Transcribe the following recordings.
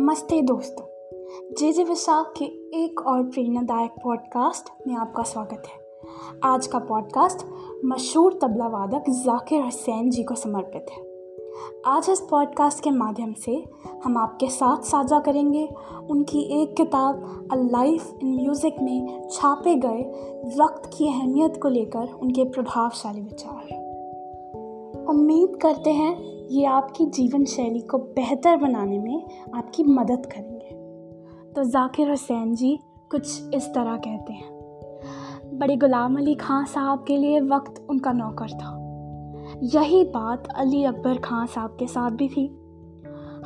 नमस्ते दोस्तों। जे जे विशाख के एक और प्रेरणादायक पॉडकास्ट में आपका स्वागत है। आज का पॉडकास्ट मशहूर तबला वादक जाकिर हुसैन जी को समर्पित है। आज इस पॉडकास्ट के माध्यम से हम आपके साथ साझा करेंगे उनकी एक किताब अ लाइफ इन म्यूज़िक में छापे गए वक्त की अहमियत को लेकर उनके प्रभावशाली विचार। उम्मीद करते हैं ये आपकी जीवन शैली को बेहतर बनाने में आपकी मदद करेंगे। तो जाकिर हुसैन जी, कुछ इस तरह कहते हैं। बड़े गुलाम अली खां साहब के लिए वक्त उनका नौकर था। यही बात अली अकबर खां साहब के साथ भी थी।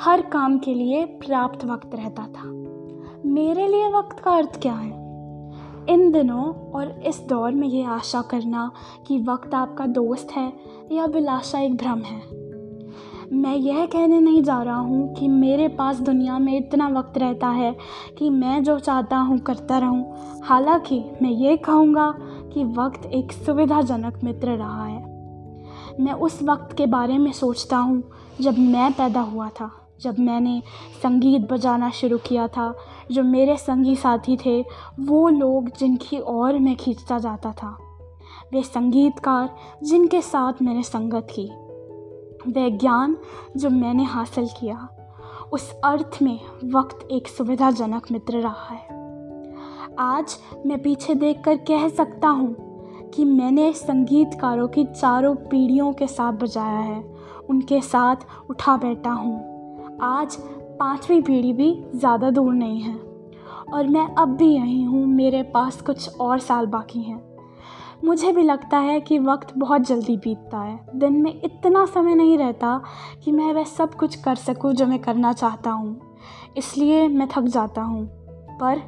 हर काम के लिए पर्याप्त वक्त रहता था। मेरे लिए वक्त का अर्थ क्या है? इन दिनों और इस दौर में ये आशा करना कि वक्त आपका दोस्त है या बिलाशा एक भ्रम है। मैं यह कहने नहीं जा रहा हूँ कि मेरे पास दुनिया में इतना वक्त रहता है कि मैं जो चाहता हूँ करता रहूँ। हालाँकि मैं ये कहूँगा कि वक्त एक सुविधाजनक मित्र रहा है। मैं उस वक्त के बारे में सोचता हूँ जब मैं पैदा हुआ था। जब मैंने संगीत बजाना शुरू किया था, जो मेरे संगी साथी थे, वो लोग जिनकी ओर मैं खींचता जाता था। वे संगीतकार जिनके साथ मैंने संगत की। वह ज्ञान जो मैंने हासिल किया, उस अर्थ में वक्त एक सुविधाजनक मित्र रहा है। आज मैं पीछे देखकर कह सकता हूँ कि मैंने संगीतकारों की चारों पीढ़ियों के साथ बजाया है, उनके साथ उठा बैठा हूँ। आज पांचवी पीढ़ी भी ज़्यादा दूर नहीं है। और मैं अब भी यहीं हूँ, मेरे पास कुछ और साल बाकी हैं। मुझे भी लगता है कि वक्त बहुत जल्दी बीतता है। दिन में इतना समय नहीं रहता कि मैं वह सब कुछ कर सकूँ जो मैं करना चाहता हूँ। इसलिए मैं थक जाता हूँ। पर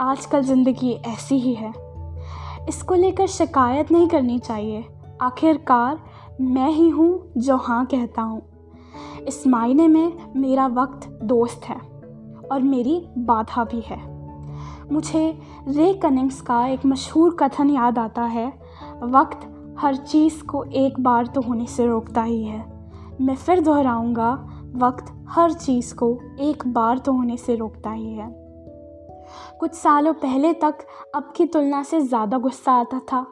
आजकल ज़िंदगी ऐसी ही है। इसको लेकर शिकायत नहीं करनी चाहिए। आखिरकार मैं ही हूँ जो हाँ कहता हूँ। इस मायने में मेरा वक्त दोस्त है और मेरी बाधा भी है। मुझे रे कनिंग्स का एक मशहूर कथन याद आता है। वक्त हर चीज़ को एक बार तो होने से रोकता ही है। मैं फिर दोहराऊँगा, वक्त हर चीज़ को एक बार तो होने से रोकता ही है। कुछ सालों पहले तक अब की तुलना से ज़्यादा गुस्सा आता था।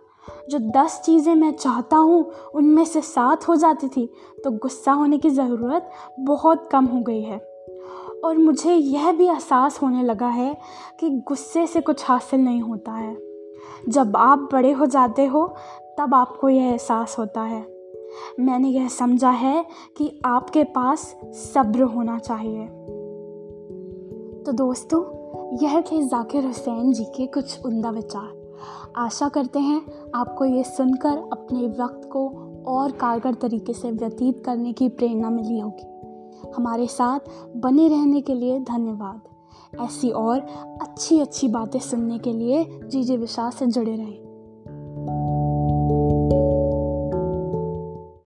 जो दस चीज़ें मैं चाहता हूँ, उनमें से सात हो जाती थी तो गुस्सा होने की ज़रूरत बहुत कम हो गई है। और मुझे यह भी एहसास होने लगा है कि गुस्से से कुछ हासिल नहीं होता है। जब आप बड़े हो जाते हो, तब आपको यह एहसास होता है। मैंने यह समझा है कि आपके पास सब्र होना चाहिए। तो दोस्तों, यह थे जाकिर हुसैन जी के कुछ उमदा विचार। आशा करते हैं आपको ये सुनकर अपने वक्त को और कारगर तरीके से व्यतीत करने की प्रेरणा मिली होगी। हमारे साथ बने रहने के लिए धन्यवाद। ऐसी और अच्छी अच्छी बातें सुनने के लिए जी जी विशाल से जुड़े रहें।